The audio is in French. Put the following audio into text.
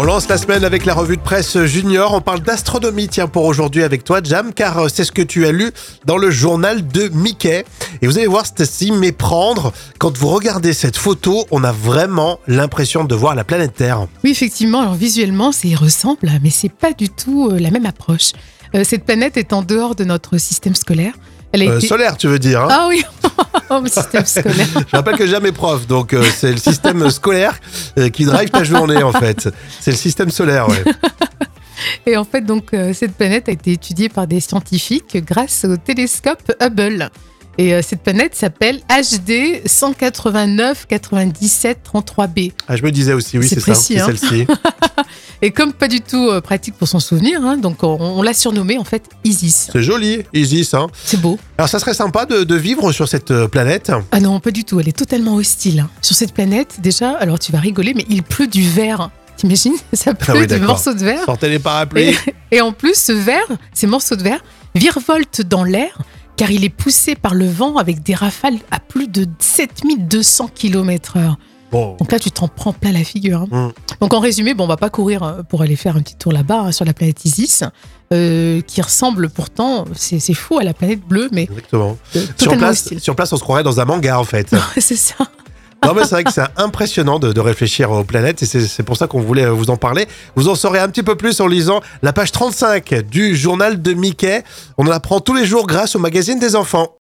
On lance la semaine avec la revue de presse junior. On parle d'astronomie, tiens, pour aujourd'hui avec toi, Jam, car euh, c'est ce que tu as lu dans le journal de Mickey. Et vous allez voir, c'est s'y méprendre. Quand vous regardez cette photo, on a vraiment l'impression de voir la planète Terre. Oui, effectivement, alors visuellement, ça y ressemble, mais c'est pas du tout euh, la même approche. Euh, cette planète est en dehors de notre système scolaire. Elle a Euh, été- solaire, tu veux dire hein? Ah oui, oh, le système scolaire. Je rappelle que jamais prof, donc euh, c'est le système scolaire euh, qui drive ta journée en fait. C'est le système solaire, ouais. Et en fait, donc, euh, cette planète a été étudiée par des scientifiques grâce au télescope Hubble. Et euh, cette planète s'appelle HD 189 97 33b. Ah, je me disais aussi, oui, C'est ça, précis, c'est hein. celle-ci. Et comme pas du tout euh, pratique pour s'en souvenir, hein, donc on, on l'a surnommée en fait Isis. C'est joli, Isis. Hein. C'est beau. Alors ça serait sympa de, de vivre sur cette euh, planète. Ah non, pas du tout. Elle est totalement hostile. hein. Sur cette planète, déjà, alors tu vas rigoler, mais il pleut du verre. T'imagines? Ça pleut oui, du d'accord. morceau de verre. Sortez les parapluies. Et, et en plus, ce verre, ces morceaux de verre, virevoltent dans l'air car il est poussé par le vent avec des rafales à plus de 7200 km/h. Bon, Donc là, tu t'en prends plein la figure. hein. Mm. Donc en résumé, bon, on va pas courir euh, pour aller faire un petit tour là-bas hein, sur la planète Isis, euh, qui ressemble pourtant, c'est fou, à la planète bleue, mais exactement. euh, Sur place, hostile. sur place, on se croirait dans un manga en fait. c'est ça. Non mais c'est vrai que c'est impressionnant de, de réfléchir aux planètes et c'est pour ça qu'on voulait vous en parler. Vous en saurez un petit peu plus en lisant la page 35 du journal de Mickey. On en apprend tous les jours grâce au magazine des enfants.